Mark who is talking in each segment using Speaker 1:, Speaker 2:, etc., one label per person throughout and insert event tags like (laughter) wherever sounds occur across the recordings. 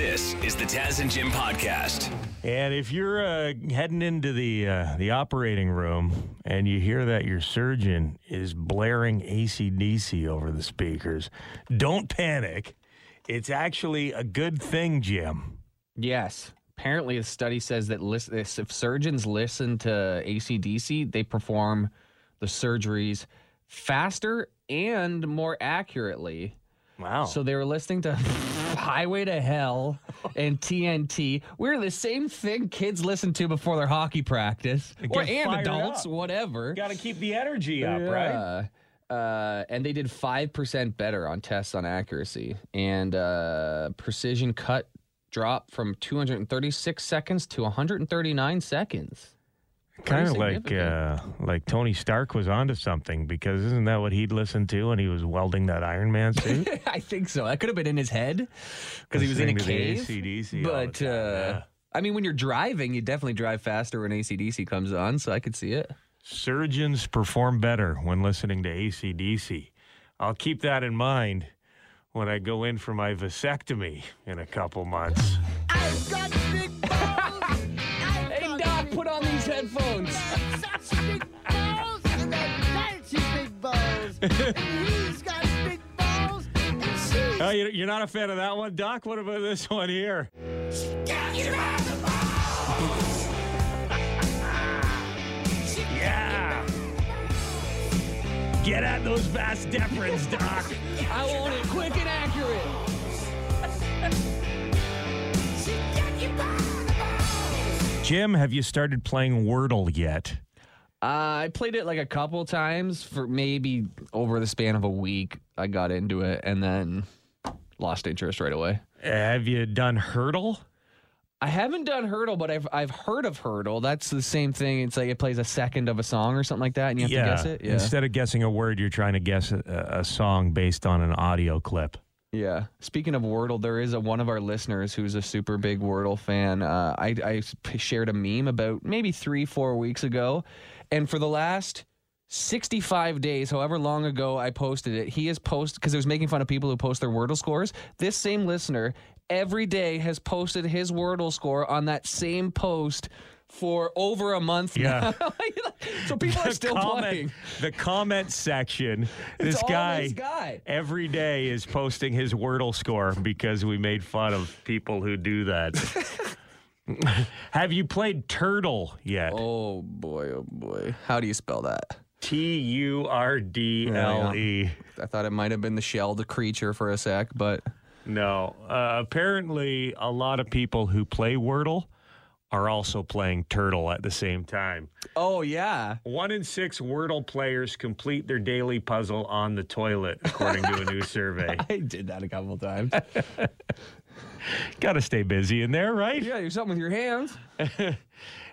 Speaker 1: This is the Taz and Jim podcast.
Speaker 2: And if you're uh, heading into the uh, the operating room and you hear that your surgeon is blaring ACDC over the speakers, don't panic. It's actually a good thing, Jim.
Speaker 3: Yes. Apparently, a study says that lis- if surgeons listen to ACDC, they perform the surgeries faster and more accurately.
Speaker 2: Wow.
Speaker 3: So they were listening to (laughs) Highway to Hell and TNT. We're the same thing kids listen to before their hockey practice, or and adults, whatever.
Speaker 2: got to keep the energy up, right?
Speaker 3: Uh, and they did five percent better on tests on accuracy and uh, precision cut dropped from 236 seconds to 139 seconds.
Speaker 2: Kind of like uh, like Tony Stark was onto something because isn't that what he'd listen to when he was welding that Iron Man (laughs) suit?
Speaker 3: I think so. That could have been in his head because he was in a
Speaker 2: Listening to the
Speaker 3: cave.
Speaker 2: AC/DC all the
Speaker 3: But uh,
Speaker 2: yeah.
Speaker 3: I mean, when you're driving, you definitely drive faster when ACDC comes on. So I could see it.
Speaker 2: Surgeons perform better when listening to ACDC. I'll keep that in mind when I go in for my vasectomy in a couple months.
Speaker 3: Headphones.
Speaker 4: such big balls, and that daddy's big balls, and he's got big balls, and she's
Speaker 2: Oh, you- you're not a fan of that one, Doc? What about this one here? Yeah. Get at those vas deferens, Doc. (laughs)
Speaker 3: I want it quick and accurate. (laughs)
Speaker 2: Jim, have you started playing Wordle yet?
Speaker 3: Uh, I played it like a couple times for maybe over the span of a week. I got into it and then lost interest right away.
Speaker 2: Have you done Heardle?
Speaker 3: I haven't done Heardle, but I've I've heard of Heardle. That's the same thing. It's like it plays a second of a song or something like that, and you have to guess it. Yeah,
Speaker 2: Instead of guessing a word, you're trying to guess a, a song based on an audio clip.
Speaker 3: Yeah. Speaking of Wordle, there is a one of our listeners who's a super big Wordle fan. Uh, I I shared a meme about maybe three four weeks ago, and for the last. 65 days, however long ago I posted it, he has posted because it was making fun of people who post their Wordle scores. This same listener every day has posted his Wordle score on that same post for over a month
Speaker 2: Yeah.
Speaker 3: now. (laughs) so people are still
Speaker 2: comment,
Speaker 3: playing.
Speaker 2: the comment section. (laughs) This guy,
Speaker 3: this guy.
Speaker 2: every day is posting his Wordle score because we made fun of people who do that. (laughs) Have you played Turdle yet?
Speaker 3: Oh boy, oh boy. How do you spell that?
Speaker 2: T U R D L E.
Speaker 3: I thought it might have been the shelled creature for a sec, but
Speaker 2: No. Uh, apparently, a lot of people who play Wordle are also playing Turdle at the same time.
Speaker 3: oh yeah.
Speaker 2: One in six Wordle players complete their daily puzzle on the toilet, according to a new survey. (laughs)
Speaker 3: I did that a couple times. (laughs)
Speaker 2: Got to stay busy in there, right?
Speaker 3: yeah, do something with your hands. (laughs)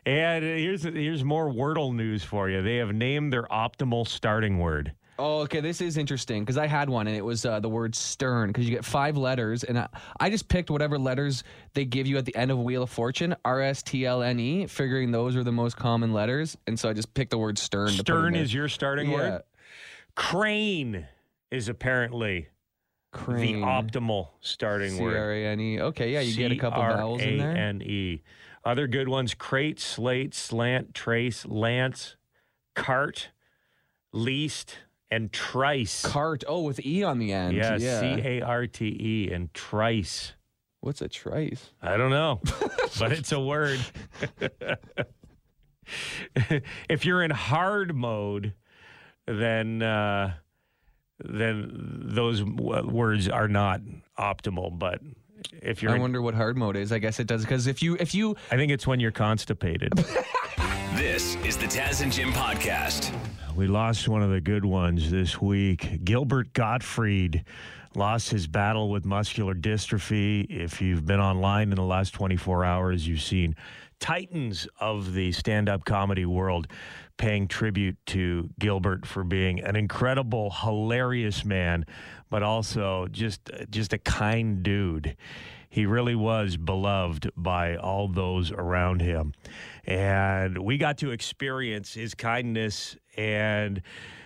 Speaker 2: And here's here's more Wordle news for you. They have named their optimal starting word.
Speaker 3: Oh, okay. This is interesting because I had one and it was uh, the word stern because you get five letters and I, I just picked whatever letters they give you at the end of Wheel of Fortune, R S T L N E, figuring those are the most common letters, and so I just picked the word stern.
Speaker 2: Stern is your starting
Speaker 3: yeah.
Speaker 2: word. Crane is apparently
Speaker 3: Crane.
Speaker 2: the optimal starting
Speaker 3: C
Speaker 2: word.
Speaker 3: R A N E. Okay, yeah, you get a couple vowels in there.
Speaker 2: C-R-A-N-E. Other good ones: crate, slate, slant, trace, lance, cart, least, and trice.
Speaker 3: Cart. Oh, with E on the end.
Speaker 2: yeah,
Speaker 3: yeah.
Speaker 2: C A R T E and trice.
Speaker 3: What's a trice?
Speaker 2: I don't know, (laughs) but it's a word. (laughs) if you're in hard mode, then uh, then those w- words are not optimal. But if you're,
Speaker 3: I
Speaker 2: in-
Speaker 3: wonder what hard mode is. I guess it does because if you if you
Speaker 2: I think it's when you're constipated. (laughs)
Speaker 1: This is the Taz and Jim podcast.
Speaker 2: We lost one of the good ones this week. Gilbert Gottfried lost his battle with muscular dystrophy. If you've been online in the last 24 hours, you've seen titans of the stand up comedy world paying tribute to Gilbert for being an incredible, hilarious man, but also just just a kind dude. He really was beloved by all those around him. And we got to experience his kindness and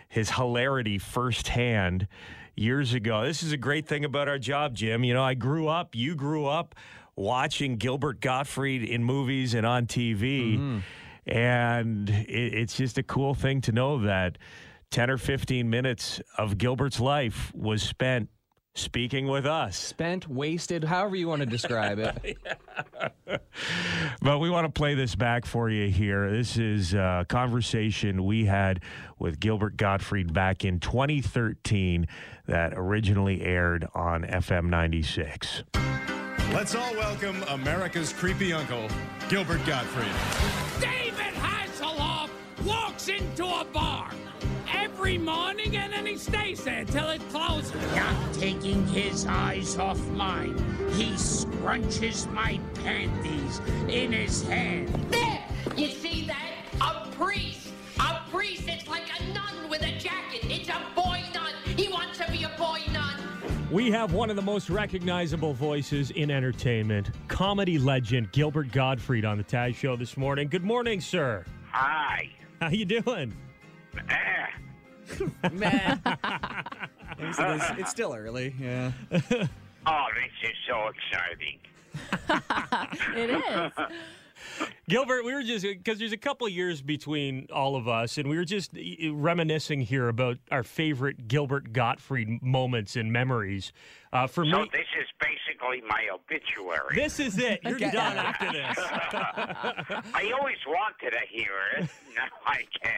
Speaker 2: his hilarity firsthand years ago. This is a great thing about our job, Jim. You know, I grew up, you grew up watching Gilbert Gottfried in movies and on TV. Mm-hmm. And it, it's just a cool thing to know that 10 or 15 minutes of Gilbert's life was spent speaking with us.
Speaker 3: Spent, wasted, however you want to describe it. (laughs)
Speaker 2: But we want to play this back for you here. This is a conversation we had with Gilbert Gottfried back in 2013 that originally aired on FM 96.
Speaker 5: Let's all welcome America's creepy uncle, Gilbert Gottfried.
Speaker 6: David Hasselhoff walks into a bar every morning and then he stays there till it closes.
Speaker 7: Not taking his eyes off mine, he scrunches my panties in his hand.
Speaker 8: There! You see that? A priest! A priest! It's like a nun with a jacket! It's a boy nun! He wants to be a boy nun!
Speaker 9: We have one of the most recognizable voices in entertainment, comedy legend Gilbert Gottfried on the Taz Show this morning. Good morning, sir.
Speaker 7: Hi.
Speaker 9: How you doing?
Speaker 7: Eh, Eh.
Speaker 3: it's, it's still early. Yeah.
Speaker 7: Oh, this is so exciting. (laughs)
Speaker 10: It is.
Speaker 9: Gilbert, we were just because there's a couple years between all of us, and we were just eh, reminiscing here about our favorite Gilbert Gottfried moments and memories. Uh, for
Speaker 7: So
Speaker 9: me,
Speaker 7: this is basically my obituary.
Speaker 9: this is it. You're done after this. (laughs)
Speaker 7: I always wanted to hear it. (laughs) Now I can.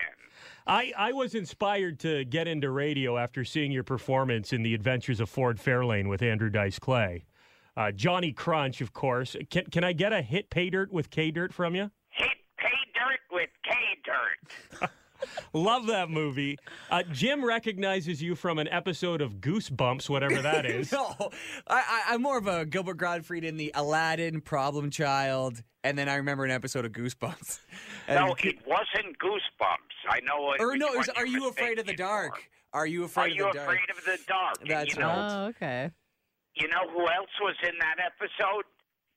Speaker 9: I, I was inspired to get into radio after seeing your performance in The Adventures of Ford Fairlane with Andrew Dice Clay. Uh, Johnny Crunch, of course. Can, can I get a hit pay dirt with K dirt from you?
Speaker 7: Hit pay dirt with K dirt. (laughs)
Speaker 9: Love that movie. Uh, Jim recognizes you from an episode of Goosebumps, whatever that is. (laughs)
Speaker 3: No, I, I, I'm more of a Gilbert Gottfried in the Aladdin, Problem Child, and then I remember an episode of Goosebumps. (laughs) And
Speaker 7: No, it wasn't Goosebumps. I know it.
Speaker 3: or no, it was Are
Speaker 7: you're
Speaker 3: Afraid of the Dark?
Speaker 7: for.
Speaker 3: Are you afraid?
Speaker 7: Are
Speaker 3: afraid
Speaker 7: you
Speaker 3: of the dark?
Speaker 7: afraid of the dark?
Speaker 3: That's
Speaker 7: you know,
Speaker 3: right.
Speaker 10: Oh, okay.
Speaker 7: You know who else was in that episode?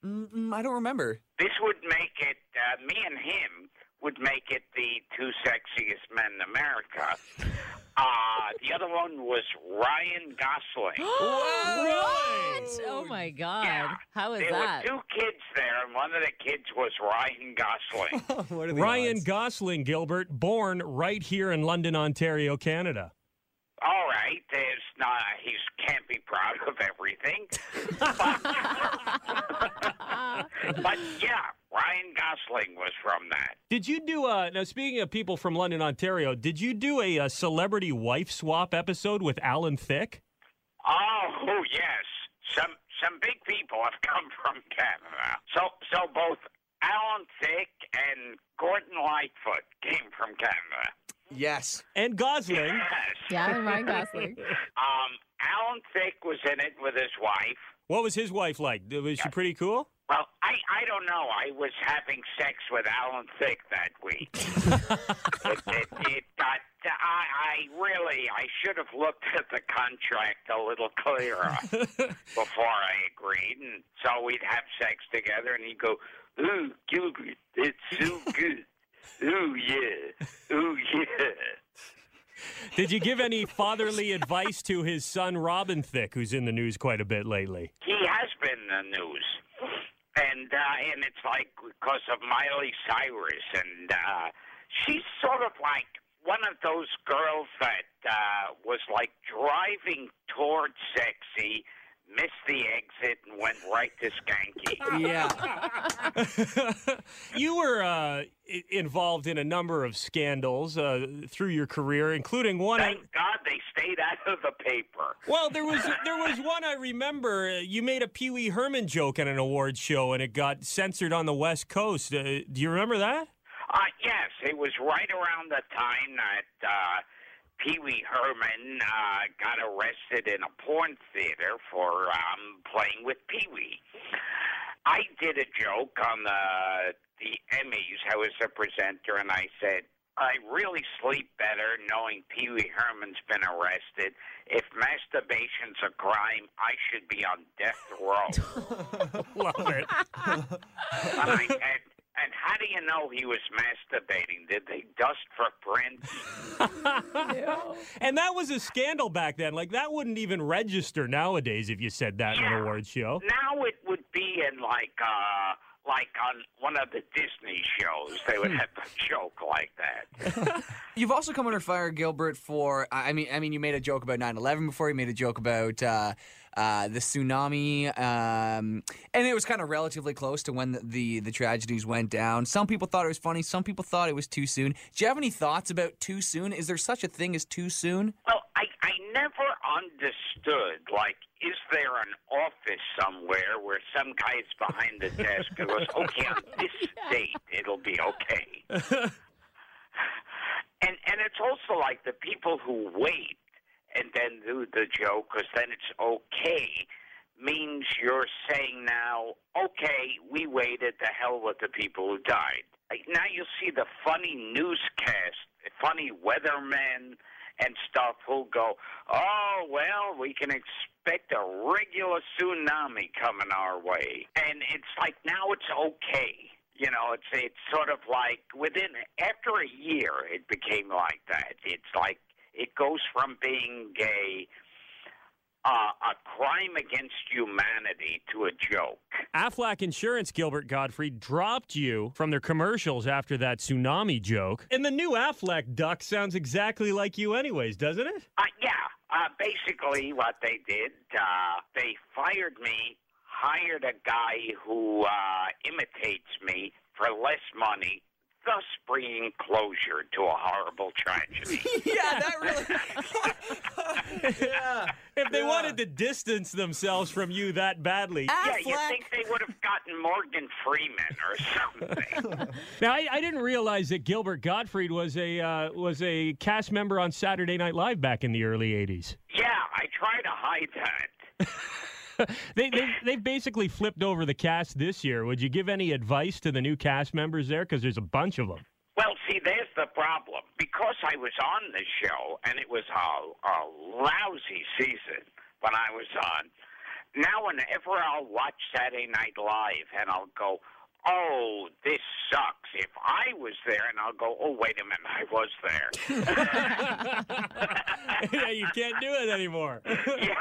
Speaker 3: Mm, I don't remember.
Speaker 7: This would make it. Uh, me and him would make it the two sexiest men in America. (laughs) Uh, the other one was Ryan Gosling. (gasps)
Speaker 10: What? Oh my God.
Speaker 7: Yeah.
Speaker 10: How is
Speaker 7: there
Speaker 10: that?
Speaker 7: were two kids there, and one of the kids was Ryan Gosling. (laughs)
Speaker 3: what are the
Speaker 9: Ryan
Speaker 3: odds?
Speaker 9: Gosling, Gilbert, born right here in London, Ontario, Canada.
Speaker 7: All right, there's not. He can't be proud of everything. (laughs) but yeah, Ryan Gosling was from that.
Speaker 9: Did you do uh now speaking of people from London, Ontario, did you do a, uh celebrity wife swap episode with Alan Thicke?
Speaker 7: Oh yes, some some big people have (laughs) come from Canada. So so both Alan Thicke and Gordon Lightfoot came from Canada.
Speaker 3: Yes.
Speaker 9: And Gosling.
Speaker 7: Yes.
Speaker 10: Yeah, and Ryan Gosling. (laughs)
Speaker 7: Um, Alan Thicke was in it with his wife.
Speaker 9: What was his wife like? Was she pretty cool?
Speaker 7: Well, I, I don't know. I was having sex with Alan Thicke that week. (laughs) it, it, it got. I, I really. I should have looked at the contract a little clearer (laughs) before I agreed. And so we'd have sex together, and he'd go, "Ooh, Gilbert, it's so good. Ooh yeah, ooh yeah."
Speaker 9: Did you give any fatherly advice to his son Robin Thicke, who's in the news quite a bit lately?
Speaker 7: He has been in the news. And uh, and it's like because of Miley Cyrus, and uh, she's sort of like one of those girls that uh, was like driving towards sexy, missed the exit, and went right to skanky. (laughs)
Speaker 3: Yeah.
Speaker 9: you were uh, involved in a number of scandals uh, through your career, including one. I-
Speaker 7: Thank God they stayed out of the paper.
Speaker 9: well, there was (laughs) there was one I remember. You made a Pee Wee Herman joke at an awards show, and it got censored on the West Coast. Uh, do you remember that?
Speaker 7: Uh, yes, it was right around the time that uh, Pee Wee Herman uh, got arrested in a porn theater for um, playing with Pee Wee. I did a joke on the the Emmys. I was a presenter, and I said, "I really sleep better knowing Pee Wee Herman's been arrested. If masturbation's a crime, I should be on death row." (laughs)
Speaker 9: Love it. (laughs)
Speaker 7: and, I, and how do you know he was masturbating? Did they dust for prints? (laughs)
Speaker 9: And that was a scandal back then. Like that wouldn't even register nowadays if you said that in an
Speaker 7: Yeah.
Speaker 9: awards show.
Speaker 7: Now it would be in like uh like on one of the Disney shows. They would have a joke like that. (laughs)
Speaker 11: You've also come under fire, Gilbert, for I I mean, I mean, you made a joke about 9/11 before. You made a joke about uh, uh, the tsunami, um, and it was kind of relatively close to when the, the the tragedies went down. Some people thought it was funny. Some people thought it was too soon. Do you have any thoughts about too soon? Is there such a thing as too soon?
Speaker 7: Well, I I never understood like is there an office somewhere where some guy's behind the desk and goes, okay, on this (laughs) date it'll be okay. (laughs) and and it's also like the people who wait and then do the joke because then it's okay means you're saying now, okay, we waited. The hell with the people who died. Now you'll see the funny newscast, funny weathermen and stuff who'll go, oh well, we can expect a regular tsunami coming our way, and it's like now it's okay. You know, it's it's sort of like within after a year, it became like that. It's like it goes from being a uh, a crime against humanity to a joke.
Speaker 9: Aflac Insurance, Gilbert Gottfried, dropped you from their commercials after that tsunami joke. And the new Aflac duck sounds exactly like you, anyways, doesn't it?
Speaker 7: Uh, yeah, uh, basically what they did, uh, they fired me, hired a guy who uh, imitates me for less money, thus bringing closure to a horrible tragedy. (laughs)
Speaker 11: yeah, that really. (laughs) yeah.
Speaker 9: If they wanted to distance themselves from you that badly.
Speaker 7: yeah, you think they would have gotten Morgan Freeman or something? (laughs)
Speaker 9: Now, I, I didn't realize that Gilbert Gottfried was a uh, was a cast member on Saturday Night Live back in the early '80s.
Speaker 7: yeah, I try to hide that. (laughs)
Speaker 9: They they they've basically flipped over the cast this year. Would you give any advice to the new cast members there? Because there's a bunch of them.
Speaker 7: Well, see, there's the problem. Because I was on the show, and it was a, a lousy season when I was on, now whenever I'll watch Saturday Night Live and I'll go, oh, this sucks. If I was there, and I'll go, oh, wait a minute, I was there. (laughs)
Speaker 9: yeah, you can't do it anymore. (laughs)
Speaker 7: yeah.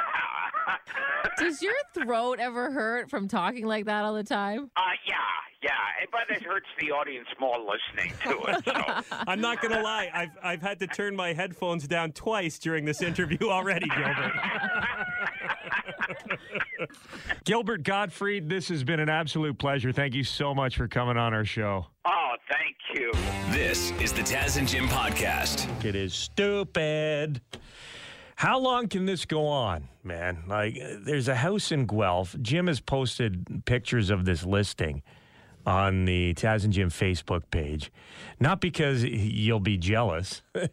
Speaker 7: (laughs)
Speaker 10: Does your throat ever hurt from talking like that all the time?
Speaker 7: Uh, yeah, yeah, but it hurts the audience more listening to it. So. (laughs)
Speaker 9: I'm not gonna lie. I've I've had to turn my headphones down twice during this interview already, Gilbert. (laughs)
Speaker 2: Gilbert Gottfried, this has been an absolute pleasure. Thank you so much for coming on our show.
Speaker 7: Oh, thank you.
Speaker 1: This is the Taz and Jim podcast.
Speaker 2: It is stupid. How long can this go on, man? Like, there's a house in Guelph. Jim has posted pictures of this listing on the Taz and Jim Facebook page. Not because you'll be jealous. (laughs) like,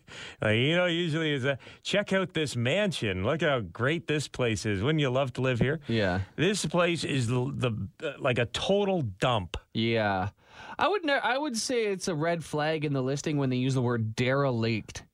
Speaker 2: you know, usually is a check out this mansion. Look how great this place is. Wouldn't you love to live here?
Speaker 3: Yeah.
Speaker 2: This place is the, the uh, like a total dump.
Speaker 3: Yeah. I would ne- I would say it's a red flag in the listing when they use the word derelict.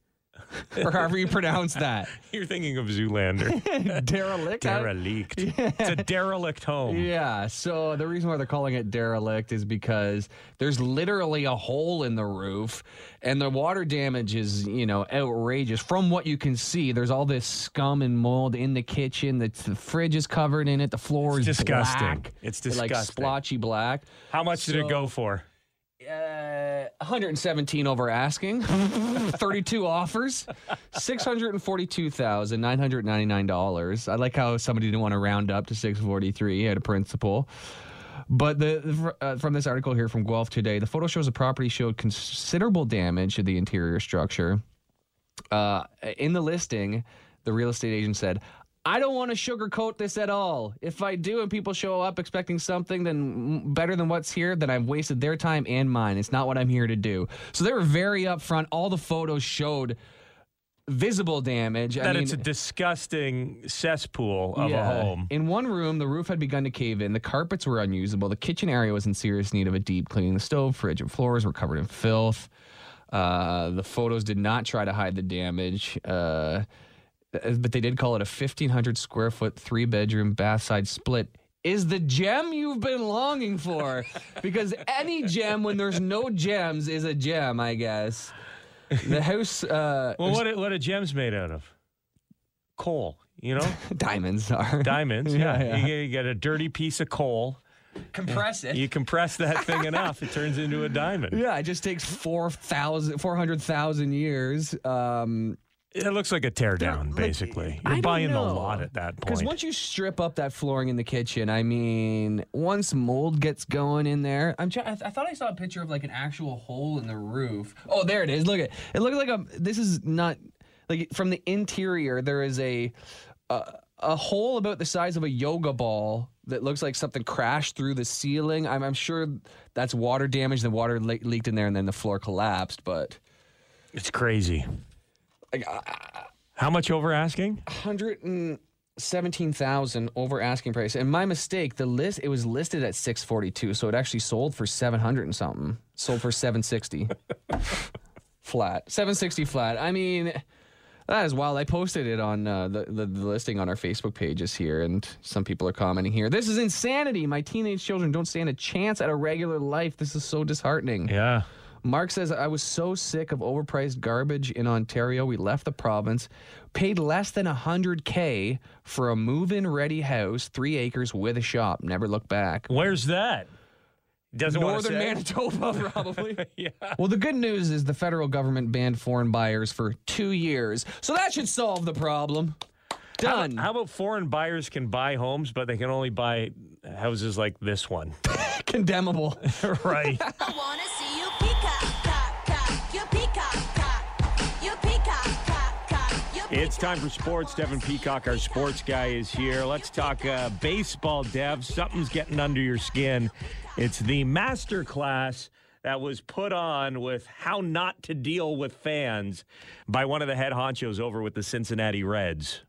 Speaker 3: (laughs) or however you pronounce that. (laughs)
Speaker 2: You're thinking of Zoolander. (laughs)
Speaker 3: derelict.
Speaker 2: Derelict. It's a derelict home.
Speaker 3: Yeah, so the reason why they're calling it derelict is because there's literally a hole in the roof and the water damage is, you know, outrageous. From what you can see, there's all this scum and mold in the kitchen. The, the fridge is covered in it. The floor
Speaker 2: It's
Speaker 3: is
Speaker 2: disgusting.
Speaker 3: black.
Speaker 2: It's
Speaker 3: Like
Speaker 2: disgusting.
Speaker 3: splotchy black.
Speaker 2: How much did it go for?
Speaker 3: Uh, 117 over asking, (laughs) 32 offers, $642,999. I like how somebody didn't want to round up to 643 at a principle. But the, uh, from this article here from Guelph today, the photo shows the property showed considerable damage to the interior structure. Uh, in the listing, the real estate agent said, I don't want to sugarcoat this at all. If I do and people show up expecting something then better than what's here, then I've wasted their time and mine. It's not what I'm here to do. So they were very upfront. All the photos showed visible damage. I
Speaker 2: That
Speaker 3: mean,
Speaker 2: it's a disgusting cesspool of
Speaker 3: yeah.
Speaker 2: a home.
Speaker 3: In one room, the roof had begun to cave in. The carpets were unusable. The kitchen area was in serious need of a deep cleaning. The stove, fridge, and floors were covered in filth. Uh, the photos did not try to hide the damage, uh, but they did call it a 1,500 square foot, three bedroom, bath side split. Is the gem you've been longing for? (laughs) because any gem, when there's no gems, is a gem, I guess. The house. Uh,
Speaker 2: Well, what are, what are gems made out of? Coal, you know? (laughs)
Speaker 3: diamonds are.
Speaker 2: Diamonds, (laughs)
Speaker 3: Yeah,
Speaker 2: yeah.
Speaker 3: yeah.
Speaker 2: You, get, you get a dirty piece of coal,
Speaker 3: compress it.
Speaker 2: You compress that thing enough, it turns into a diamond.
Speaker 3: Yeah, it just takes 4,000 400,000 years. Um,
Speaker 2: It looks like a teardown, basically. You're buying the lot at that point.
Speaker 3: Because once you strip up that flooring in the kitchen, I mean, once mold gets going in there, I'm. Try- I, th- I thought I saw a picture of like an actual hole in the roof. Oh, there it is. Look at it. It Looks like a. This is not like from the interior. There is a a, a hole about the size of a yoga ball that looks like something crashed through the ceiling. I'm, I'm sure that's water damage. The water le- leaked in there, and then the floor collapsed. But
Speaker 2: It's crazy.
Speaker 3: Like,
Speaker 2: How much over asking?
Speaker 3: 117,000 over asking price. And my mistake, the list it was listed at 642, so it actually sold for 700 and something. Sold for 760. (laughs) flat. 760 flat. I mean, that is wild. I posted it on uh, the, the the listing on our Facebook pages here and some people are commenting here. This is insanity. My teenage children don't stand a chance at a regular life. This is so disheartening.
Speaker 2: Yeah.
Speaker 3: Mark says, I was so sick of overpriced garbage in Ontario. We left the province, paid less than 100K for a move in ready house, three acres with a shop. Never looked back.
Speaker 2: Where's that? Doesn't
Speaker 3: Northern? Manitoba, (laughs) probably. (laughs)
Speaker 2: yeah.
Speaker 3: Well, the good news is the federal government banned foreign buyers for two years. So that should solve the problem. Done.
Speaker 2: How, how about foreign buyers can buy homes, but they can only buy houses like this one? (laughs)
Speaker 3: Condemnable.
Speaker 2: right. It's time for sports. Devin Peacock, our sports guy, is here. Let's talk uh, baseball, Dev. Something's getting under your skin. It's the master class that was put on with how not to deal with fans by one of the head honchos over with the Cincinnati Reds.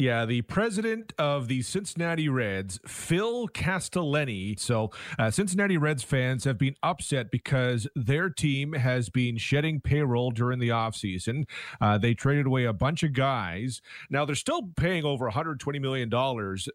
Speaker 12: Yeah, the president of the Cincinnati Reds, Phil Castellini. So, uh, Cincinnati Reds fans have been upset because their team has been shedding payroll during the offseason. Uh, they traded away a bunch of guys. Now, they're still paying over $120 million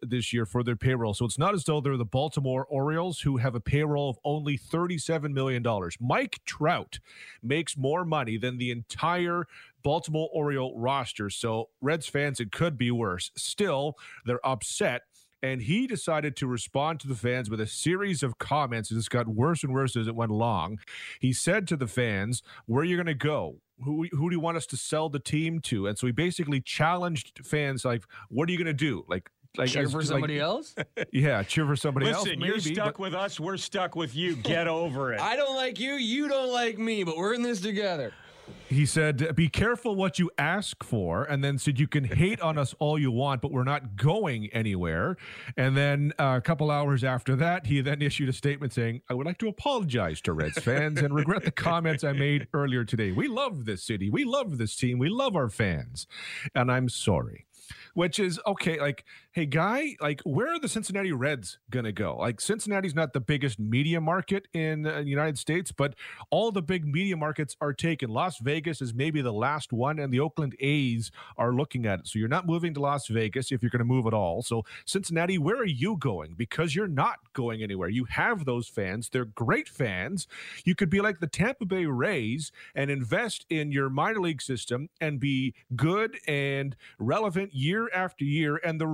Speaker 12: this year for their payroll. So, it's not as though they're the Baltimore Orioles who have a payroll of only $37 million. Mike Trout makes more money than the entire Baltimore Oriole roster. So, Reds fans, it could be worse. Still, they're upset. And he decided to respond to the fans with a series of comments. And it's got worse and worse as it went along. He said to the fans, Where are you going to go? Who, who do you want us to sell the team to? And so he basically challenged fans, like, What are you going to do? Like, like
Speaker 3: Cheer
Speaker 12: as-
Speaker 3: for
Speaker 12: like-
Speaker 3: somebody else? (laughs)
Speaker 12: Yeah, cheer for somebody else.
Speaker 2: Listen, you're stuck
Speaker 12: but-
Speaker 2: with us. We're stuck with you. Get (laughs) over it.
Speaker 3: I don't like you. You don't like me, but we're in this together.
Speaker 12: He said, "Be careful what you ask for," and then said, "You can hate on us all you want, but we're not going anywhere." And then uh, a couple hours after that, he then issued a statement saying, "I would like to apologize to Reds fans and regret the comments I made earlier today. We love this city, we love this team, we love our fans, and I'm sorry." Which is okay, like, hey, guy, like, where are the Cincinnati Reds gonna go? Like, Cincinnati's not the biggest media market in the United States, but all the big media markets are taken. Las Vegas is maybe the last one, and the Oakland A's are looking at it. So you're not moving to Las Vegas if you're going to move at all. So Cincinnati, where are you going? Because you're not going anywhere. You have those fans; they're great fans. You could be like the Tampa Bay Rays and invest in your minor league system and be good and relevant year after year. And the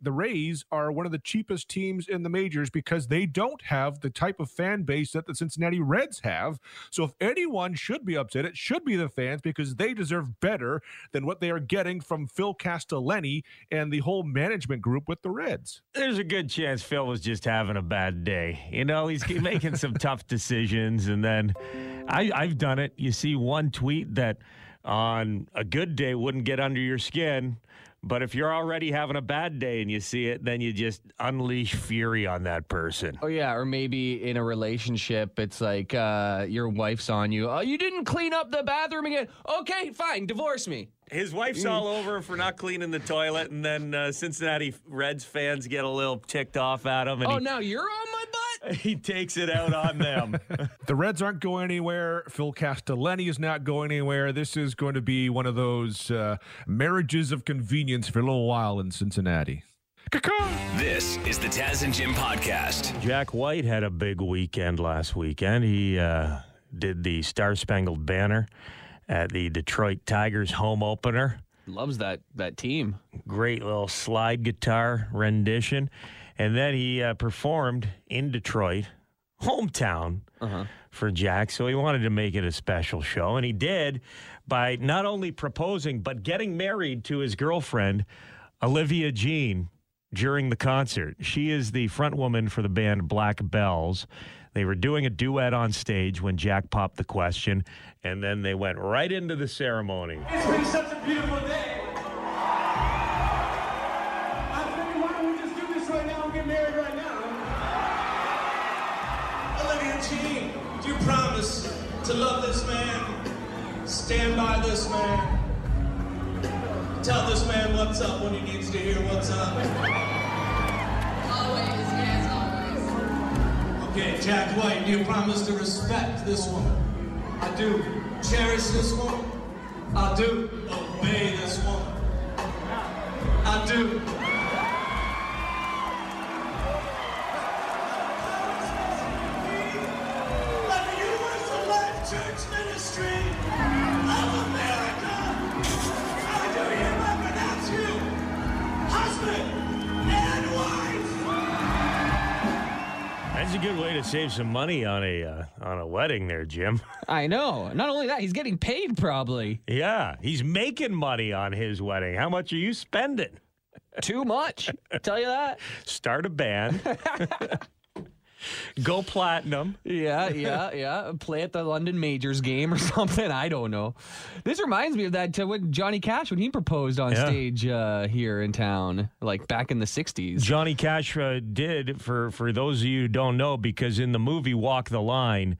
Speaker 12: The Rays are one of the cheapest teams in the majors because they don't have the type of fan base that the Cincinnati Reds have. So if anyone should be upset, it should be the fans because they deserve better than what they are getting from Phil Castellini and the whole management group with the Reds.
Speaker 2: There's a good chance Phil was just having a bad day. You know, he's making some tough (laughs) decisions. And then I, I've done it. You see one tweet that on a good day wouldn't get under your skin. But if you're already having a bad day and you see it, then you just unleash fury on that person.
Speaker 3: Oh yeah, or maybe in a relationship, it's like uh, your wife's on you. Oh, you didn't clean up the bathroom again. Okay, fine, divorce me.
Speaker 2: His wife's all over for not cleaning the toilet, and then uh, Cincinnati Reds fans get a little ticked off at him. And
Speaker 3: Oh,
Speaker 2: he,
Speaker 3: now you're on my butt. (laughs)
Speaker 2: he takes it out on them. (laughs)
Speaker 12: The Reds aren't going anywhere. Phil Castellini is not going anywhere. This is going to be one of those uh, marriages of convenience for a little while in Cincinnati.
Speaker 1: This is the Taz and Jim podcast.
Speaker 2: Jack White had a big weekend last weekend. He uh, did the Star Spangled Banner at the Detroit Tigers home opener.
Speaker 3: Loves that that team.
Speaker 2: Great little slide guitar rendition. And then he uh, performed in Detroit, hometown for Jack. So he wanted to make it a special show. And he did by not only proposing, but getting married to his girlfriend, Olivia Jean, during the concert. She is the front woman for the band Black Belles. They were doing a duet on stage when Jack popped the question, and then they went right into the ceremony.
Speaker 13: It's been such a beautiful day. I figured, why don't we just do this right now and get married right now? Olivia Jean, do you promise to love this man, stand by this man, tell this man what's up when he needs to hear what's up? Okay, Jack White, do you promise to respect this woman? I do. Cherish this woman? I do. Obey this woman? I do.
Speaker 2: Save some money on a uh, on a wedding there, Jim. (laughs)
Speaker 3: I know. Not only that, he's getting paid probably.
Speaker 2: Yeah, he's making money on his wedding. How much are you spending?
Speaker 3: Too much. Tell you that.
Speaker 2: Start a band. (laughs) (laughs) Go platinum.
Speaker 3: Yeah, yeah, (laughs) yeah. Play at the London Majors game or (laughs) something. I don't know. This reminds me of that uh, when Johnny Cash when he proposed on
Speaker 2: Yeah.
Speaker 3: stage uh, here in town, like back in the '60s.
Speaker 2: Johnny Cash uh, did for for those of you who don't know because in the movie Walk the Line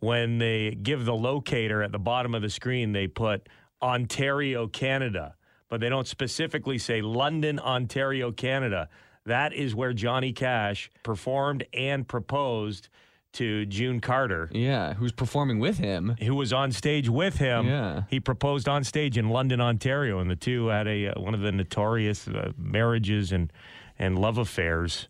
Speaker 2: when they give the locator at the bottom of the screen they put Ontario Canada but they don't specifically say London Ontario Canada that is where Johnny Cash performed and proposed to June Carter
Speaker 3: Yeah, who's performing with him?
Speaker 2: who was on stage with him
Speaker 3: Yeah.
Speaker 2: he proposed on stage in London Ontario and the two had a uh, one of the notorious uh, marriages and and love affairs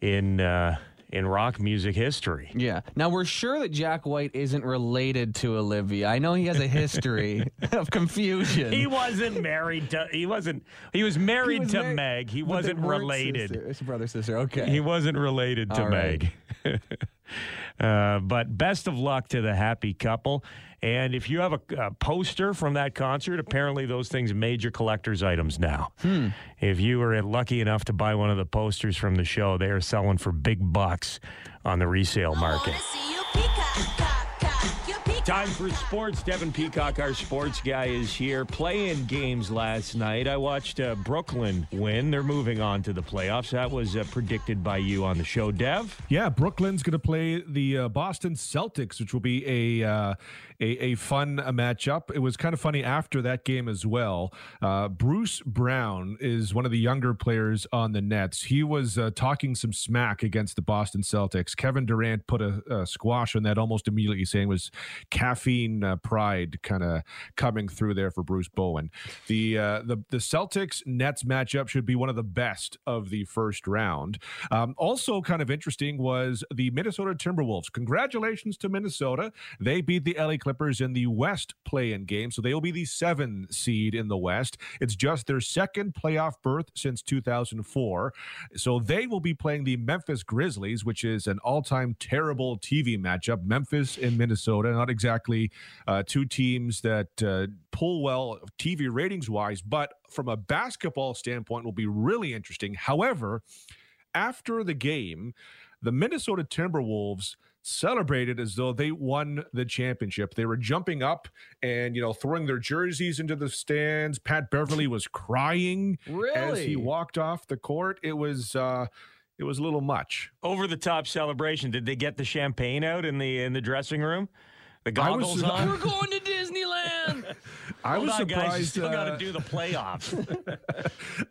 Speaker 2: in uh, in rock music history.
Speaker 3: Yeah. Now we're sure that Jack White isn't related to Olivia. I know he has a history (laughs) of confusion.
Speaker 2: He wasn't married to. He wasn't. He was married
Speaker 3: was
Speaker 2: to
Speaker 3: mar-
Speaker 2: Meg. He wasn't related.
Speaker 3: sister- It's brother sister. Okay.
Speaker 2: He wasn't related to
Speaker 3: right.
Speaker 2: Meg. (laughs) uh, but best of luck to the happy couple. And if you have a, a poster from that concert, apparently those things made your collector's items now.
Speaker 3: Hmm.
Speaker 2: If you were lucky enough to buy one of the posters from the show, they are selling for big bucks on the resale market. Time for sports. Devin Peacock, our sports guy, is here playing games last night. I watched uh, Brooklyn win. They're moving on to the playoffs. That was uh, predicted by you on the show, Dev.
Speaker 12: Yeah, Brooklyn's going to play the uh, Boston Celtics, which will be a uh, a, a fun uh, matchup. It was kind of funny after that game as well. Uh, Bruce Brown is one of the younger players on the Nets. He was talking some smack against the Boston Celtics. Kevin Durant put a, a squash on that almost immediately, saying was caffeine uh, pride kind of coming through there for Bruce Bowen. The uh, the the Celtics Nets matchup should be one of the best of the first round. Um, also, kind of interesting was the Minnesota Timberwolves. Congratulations to Minnesota. They beat the LA Clippers in the West play-in game, so they will be the seven seed in the West. It's just their second playoff berth since 2004. So they will be playing the Memphis Grizzlies, which is an all-time terrible TV matchup. Memphis and Minnesota, not exactly uh, two teams that uh, pull well TV ratings wise, but from a basketball standpoint, will be really interesting. However, after the game, the Minnesota Timberwolves celebrated as though they won the championship. They were jumping up and, you know, throwing their jerseys into the stands. Pat Beverley was crying as he walked off the court. It was uh it was a little much.
Speaker 2: Over the top celebration. Did they get the champagne out in the in the dressing room? The
Speaker 12: I was-
Speaker 2: goggles on. (laughs)
Speaker 3: We're going to Disneyland. (laughs)
Speaker 12: I
Speaker 2: Hold
Speaker 12: was
Speaker 2: on, guys. You
Speaker 12: surprised.
Speaker 2: still got to
Speaker 12: uh,
Speaker 2: do the playoffs.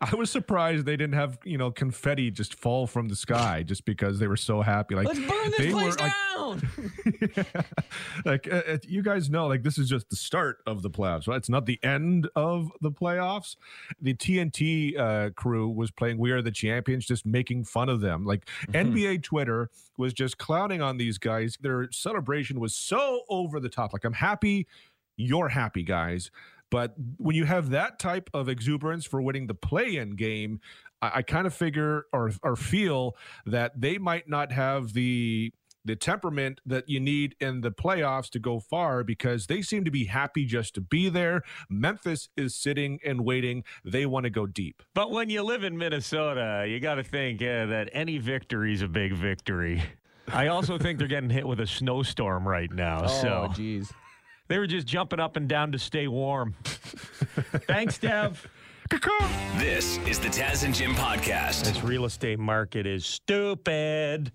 Speaker 2: (laughs)
Speaker 12: I was surprised they didn't have you know confetti just fall from the sky just because they were so happy. Like
Speaker 3: Let's burn this
Speaker 12: they
Speaker 3: place
Speaker 12: were, like,
Speaker 3: down. (laughs)
Speaker 12: like uh, uh, you guys know like this is just the start of the playoffs right? it's not the end of the playoffs the tnt uh, crew was playing we are the champions just making fun of them like nba twitter was just clowning on these guys their celebration was so over the top like i'm happy you're happy guys But when you have that type of exuberance for winning the play-in game, I, I kind of figure or or feel that they might not have the the temperament that you need in the playoffs to go far because they seem to be happy just to be there. Memphis is sitting and waiting. They want to go deep.
Speaker 2: But when you live in Minnesota, you got to think uh, that any victory is a big victory. I also think they're getting hit with a snowstorm right now. (laughs)
Speaker 3: Oh,
Speaker 2: so
Speaker 3: jeez.
Speaker 2: They were just jumping up and down to stay warm. (laughs) Thanks, Dev.
Speaker 1: This is the Taz and Jim podcast.
Speaker 2: This real estate market is stupid.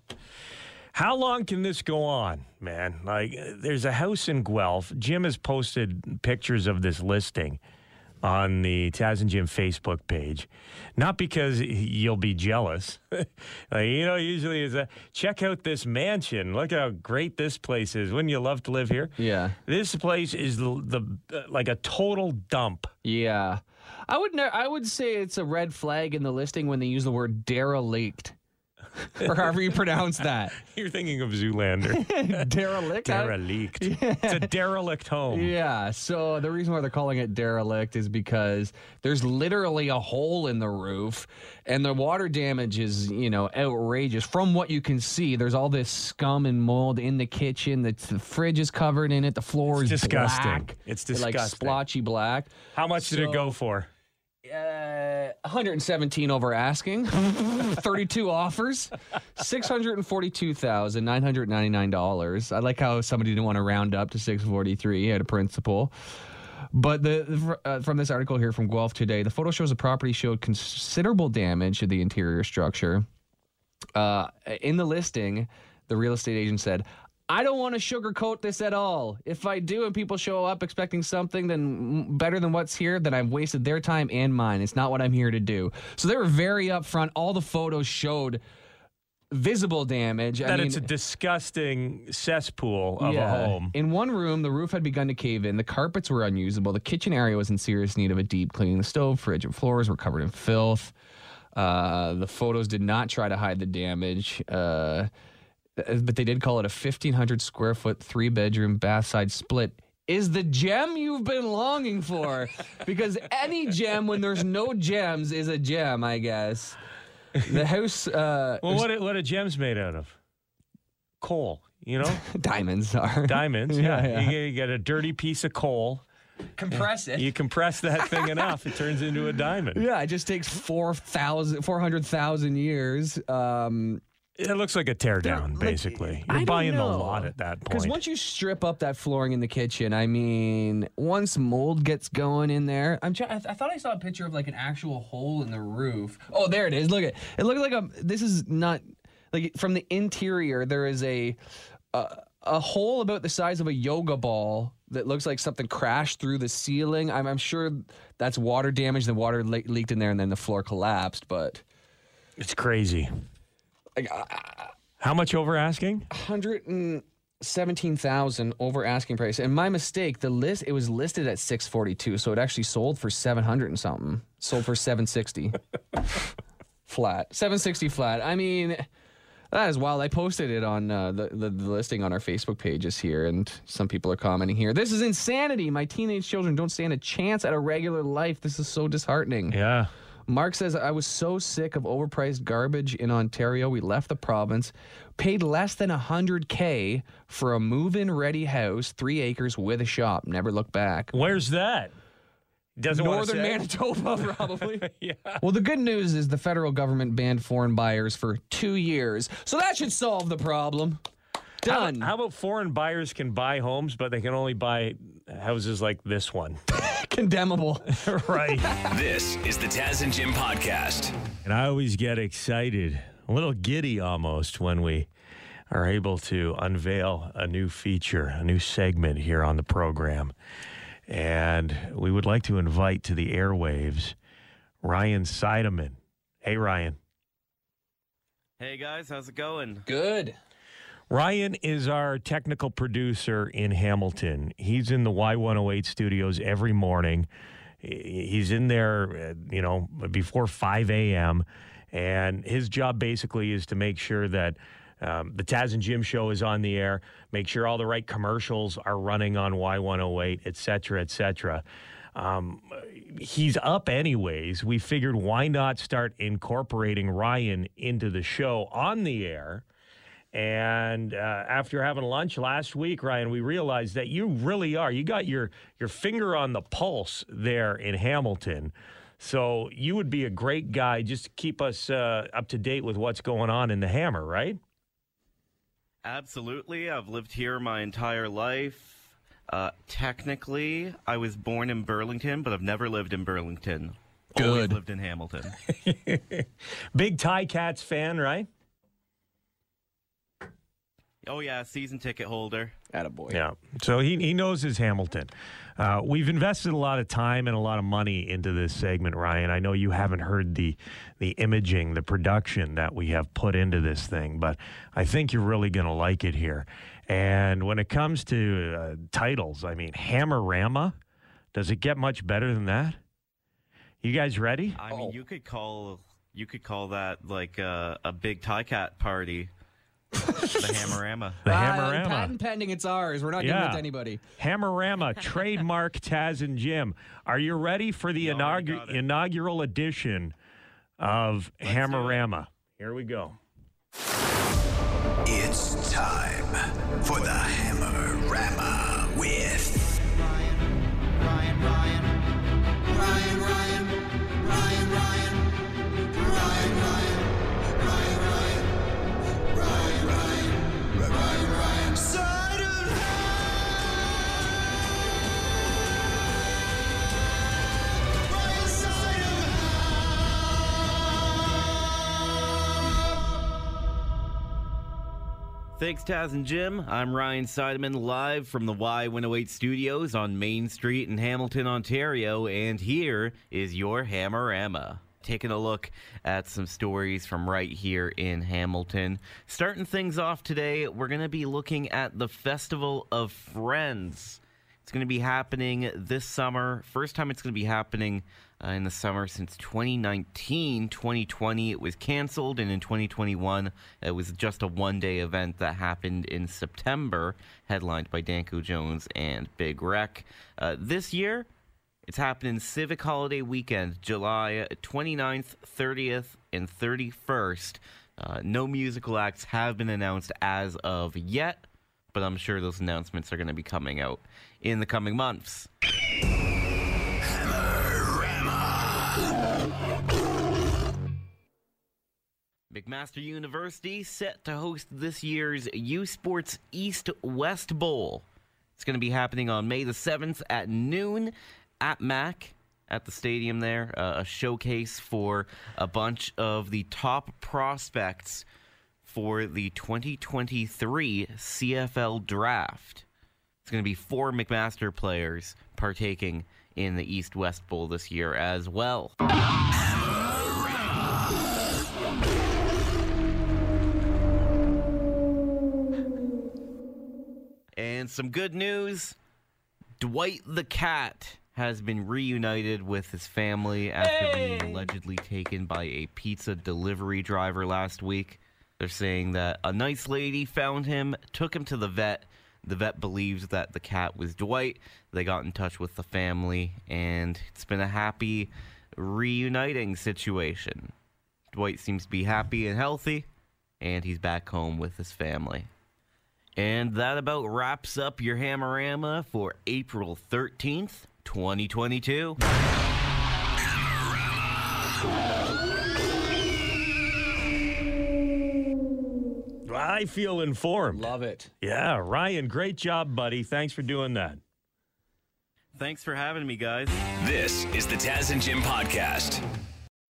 Speaker 2: How long can this go on, man? Like, there's a house in Guelph. Jim has posted pictures of this listing on the Taz and Jim Facebook page. Not because you'll be jealous. (laughs) like, you know, usually is a check out this mansion. Look how great this place is. Wouldn't you love to live here?
Speaker 3: Yeah.
Speaker 2: This place is the, the uh, like a total dump.
Speaker 3: Yeah. I would ne- I would say it's a red flag in the listing when they use the word derelict. Or however you pronounce that. (laughs)
Speaker 2: You're thinking of Zoolander. (laughs)
Speaker 3: derelict.
Speaker 2: derelict. (laughs) It's a derelict home.
Speaker 3: Yeah. So the reason why they're calling it derelict is because there's literally a hole in the roof, and the water damage is, you know, outrageous. From what you can see, there's all this scum and mold in the kitchen. The, the fridge is covered in it. The floor
Speaker 2: It's
Speaker 3: is
Speaker 2: disgusting.
Speaker 3: black.
Speaker 2: It's disgusting.
Speaker 3: Like splotchy black.
Speaker 2: How much did it go for?
Speaker 3: Uh, 117 over asking, (laughs) 32 offers, $642,999. I like how somebody didn't want to round up to 643. He had a principle. But the uh, from this article here from Guelph today, the photo shows the property showed considerable damage to the interior structure. Uh, in the listing, the real estate agent said, I don't want to sugarcoat this at all. If I do and people show up expecting something then better than what's here, then I've wasted their time and mine. It's not what I'm here to do. So they were very upfront. All the photos showed visible damage.
Speaker 2: That
Speaker 3: I mean,
Speaker 2: it's a disgusting cesspool of
Speaker 3: yeah.
Speaker 2: a home.
Speaker 3: In one room, the roof had begun to cave in. The carpets were unusable. The kitchen area was in serious need of a deep cleaning. The stove, fridge, and floors were covered in filth. Uh, the photos did not try to hide the damage, uh, but they did call it a 1,500 square foot, three bedroom, bath side split. Is the gem you've been longing for? (laughs) because any gem, when there's no gems, is a gem, I guess. The house. Uh,
Speaker 2: Well, what are- what are gems made out of? Coal, you know? (laughs)
Speaker 3: diamonds are.
Speaker 2: Diamonds, (laughs)
Speaker 3: Yeah,
Speaker 2: yeah.
Speaker 3: yeah.
Speaker 2: You, get, you get a dirty piece of coal.
Speaker 3: Compress it.
Speaker 2: You compress that thing enough, it turns into a diamond.
Speaker 3: Yeah, it just takes 4,000 400,000 years. Um,
Speaker 2: It looks like a teardown, basically. You're buying the lot at that point.
Speaker 3: Because once you strip up that flooring in the kitchen, I mean, once mold gets going in there, I'm. Try- I, th- I thought I saw a picture of like an actual hole in the roof. Oh, there it is. Look at it. Looked like a. This is not like from the interior. There is a a, a hole about the size of a yoga ball that looks like something crashed through the ceiling. I'm, I'm sure that's water damage. The water le- leaked in there, and then the floor collapsed. But
Speaker 2: it's crazy. How much over asking?
Speaker 3: hundred and seventeen thousand over asking price. And my mistake, the list it was listed at six forty two, so it actually sold for seven hundred and something. Sold for seven sixty. (laughs) flat. Seven sixty flat. I mean that is wild. I posted it on uh, the, the the listing on our Facebook pages here, and some people are commenting here. This is insanity. My teenage children don't stand a chance at a regular life. This is so disheartening.
Speaker 2: Yeah.
Speaker 3: Mark says, I was so sick of overpriced garbage in Ontario. We left the province, paid less than 100K for a move in ready house, three acres with a shop. Never looked back.
Speaker 2: Where's that? Doesn't
Speaker 3: Northern? (laughs) Manitoba, probably. (laughs)
Speaker 2: yeah.
Speaker 3: Well, the good news is the federal government banned foreign buyers for two years. So that should solve the problem. Done.
Speaker 2: How, how about foreign buyers can buy homes, but they can only buy houses like this one? (laughs)
Speaker 3: Condemnable. (laughs) (laughs)
Speaker 2: right.
Speaker 1: This is the Taz and Jim podcast.
Speaker 2: And I always get excited, a little giddy almost, when we are able to unveil a new feature, a new segment here on the program. And we would like to invite to the airwaves Ryan Seideman. Hey, Ryan.
Speaker 14: Hey guys, how's it going?
Speaker 3: Good.
Speaker 2: Ryan is our technical producer in Hamilton. He's in the Y108 studios every morning. He's in there, uh, you know, before 5 a.m. And his job basically is to make sure that um, the Taz and Jim show is on the air, make sure all the right commercials are running on Y108, et cetera, et cetera. Um, he's up anyways. We figured why not start incorporating Ryan into the show on the air. And uh, after having lunch last week, Ryan, we realized that you really are. You got your your finger on the pulse there in Hamilton. So you would be a great guy just to keep us uh, up to date with what's going on in the Hammer, right?
Speaker 14: Absolutely. I've lived here my entire life. Uh, technically, I was born in Burlington, but I've never lived in Burlington. Always
Speaker 2: Good.
Speaker 14: lived in Hamilton. (laughs)
Speaker 2: Big Ti-Cats fan, right?
Speaker 14: Oh yeah, season ticket holder.
Speaker 3: Attaboy.
Speaker 2: Yeah. So he, he knows his Hamilton. Uh, we've invested a lot of time and a lot of money into this segment, Ryan. I know you haven't heard the the imaging, the production that we have put into this thing, but I think you're really going to like it here. And when it comes to uh, titles, I mean, Hammerama, does it get much better than that? You guys ready?
Speaker 14: I mean, you could call you could call that like a, a big Ti-Cat party. The Hammerama.
Speaker 2: The
Speaker 3: Ah,
Speaker 2: Hammerama.
Speaker 3: Patent pending, it's ours. We're not giving it to anybody.
Speaker 2: Hammerama, (laughs) trademark Taz and Jim. Are you ready for the inaugu- inaugural edition of Hammerama? Here we go.
Speaker 15: It's time for the
Speaker 14: Thanks, Taz and Jim. I'm Ryan Seideman, live from the Y108 studios on Main Street in Hamilton, Ontario, and here is your Hammerama. Taking a look at some stories from right here in Hamilton. Starting things off today, we're going to be looking at the Festival of Friends. It's going to be happening this summer. First time it's going to be happening uh, in the summer since 2019. 2020 it was canceled, and in 2021 it was just a one-day event that happened in September, headlined by Danko Jones and Big Wreck. Uh, this year, it's happening Civic Holiday Weekend, July 29th, 30th, and 31st. Uh, no musical acts have been announced as of yet, but I'm sure those announcements are going to be coming out in the coming months. McMaster University set to host this year's U Sports East West Bowl. It's going to be happening on May the 7th at noon at Mac at the stadium there. Uh, a showcase for a bunch of the top prospects for the 2023 CFL draft. It's going to be four McMaster players partaking in the East West Bowl this year as well. And some good news Dwight the Cat has been reunited with his family after being allegedly taken by a pizza delivery driver last week. They're saying that a nice lady found him, took him to the vet. The vet believes that the cat was Dwight. They got in touch with the family, and it's been a happy reuniting situation. Dwight seems to be happy and healthy, and he's back home with his family. And that about wraps up your Hammerama for April 13th, 2022.
Speaker 2: I feel informed.
Speaker 3: Love it.
Speaker 2: Yeah, Ryan, great job, buddy. Thanks for doing that.
Speaker 14: Thanks for having me, guys.
Speaker 1: This is the Taz and Jim podcast.